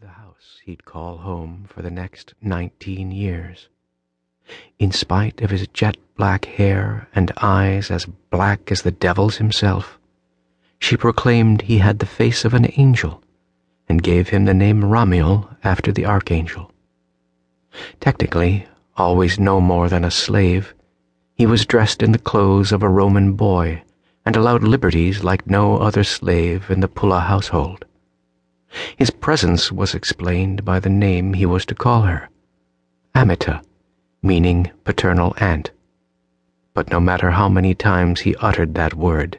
the house he'd call home for the next nineteen years. In spite of his jet black hair and eyes as black as the devil's himself, she proclaimed he had the face of an angel and gave him the name Ramiel after the archangel. Technically, always no more than a slave, he was dressed in the clothes of a Roman boy and allowed liberties like no other slave in the Pulla household. His presence was explained by the name he was to call her, Amita, meaning paternal aunt. But no matter how many times he uttered that word,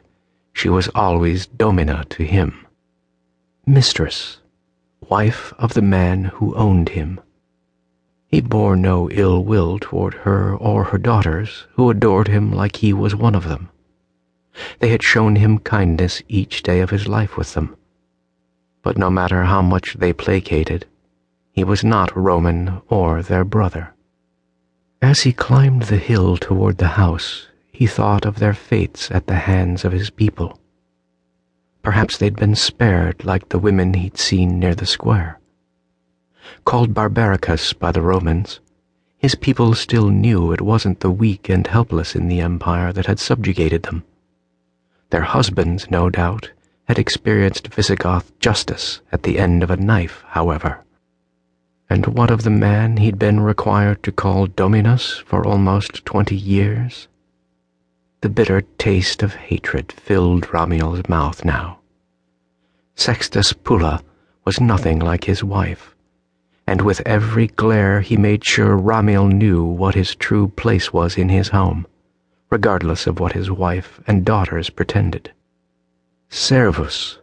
she was always Domina to him. Mistress, wife of the man who owned him. He bore no ill will toward her or her daughters, who adored him like he was one of them. They had shown him kindness each day of his life with them. But no matter how much they placated, he was not Roman or their brother. As he climbed the hill toward the house, he thought of their fates at the hands of his people. Perhaps they'd been spared like the women he'd seen near the square. Called Barbaricus by the Romans, his people still knew it wasn't the weak and helpless in the empire that had subjugated them. Their husbands, no doubt, had experienced Visigoth justice at the end of a knife, however. And what of the man he'd been required to call Dominus for almost twenty years? The bitter taste of hatred filled Ramiel's mouth now. Sextus Pulla was nothing like his wife, and with every glare he made sure Ramiel knew what his true place was in his home regardless of what his wife and daughters pretended. Servus,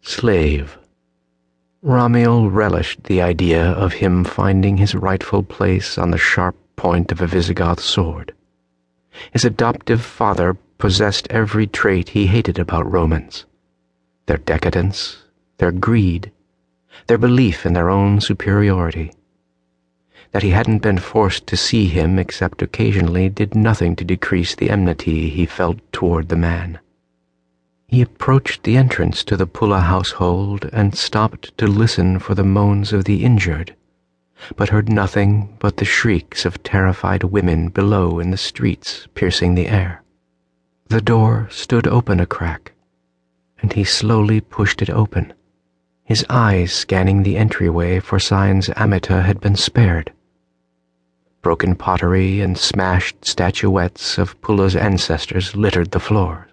slave. Ramiel relished the idea of him finding his rightful place on the sharp point of a Visigoth sword. His adoptive father possessed every trait he hated about Romans their decadence, their greed, their belief in their own superiority. That he hadn't been forced to see him except occasionally did nothing to decrease the enmity he felt toward the man. He approached the entrance to the Pulla household and stopped to listen for the moans of the injured, but heard nothing but the shrieks of terrified women below in the streets piercing the air. The door stood open a crack, and he slowly pushed it open, his eyes scanning the entryway for signs Amita had been spared. Broken pottery and smashed statuettes of Pulla's ancestors littered the floor.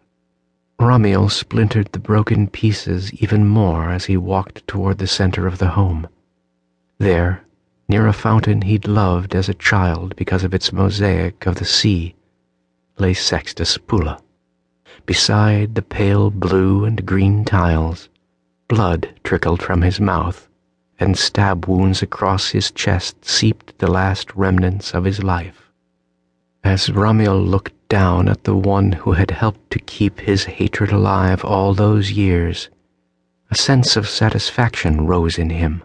Ramiel splintered the broken pieces even more as he walked toward the center of the home. There, near a fountain he'd loved as a child because of its mosaic of the sea, lay Sextus Pulla. Beside the pale blue and green tiles, blood trickled from his mouth and stab wounds across his chest seeped the last remnants of his life. As Ramiel looked down at the one who had helped to keep his hatred alive all those years, a sense of satisfaction rose in him.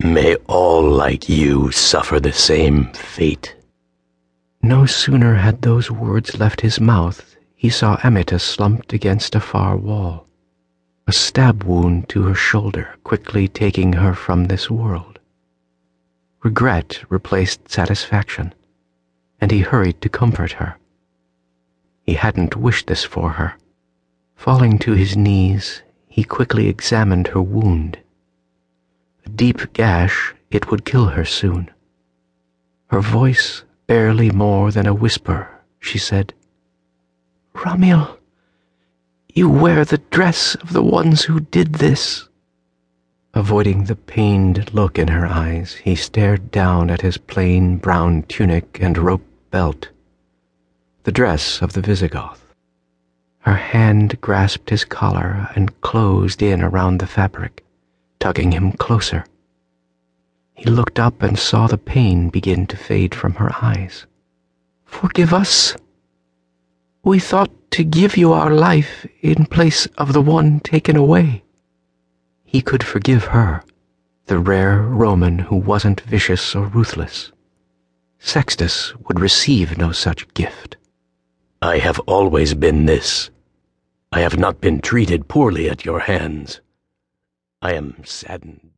May all like you suffer the same fate. No sooner had those words left his mouth, he saw Amita slumped against a far wall a stab wound to her shoulder quickly taking her from this world. Regret replaced satisfaction, and he hurried to comfort her. He hadn't wished this for her. Falling to his knees, he quickly examined her wound. A deep gash, it would kill her soon. Her voice barely more than a whisper, she said, Ramiel. You wear the dress of the ones who did this. Avoiding the pained look in her eyes, he stared down at his plain brown tunic and rope belt, the dress of the Visigoth. Her hand grasped his collar and closed in around the fabric, tugging him closer. He looked up and saw the pain begin to fade from her eyes. Forgive us. We thought to give you our life in place of the one taken away. He could forgive her, the rare Roman who wasn't vicious or ruthless. Sextus would receive no such gift. I have always been this. I have not been treated poorly at your hands. I am saddened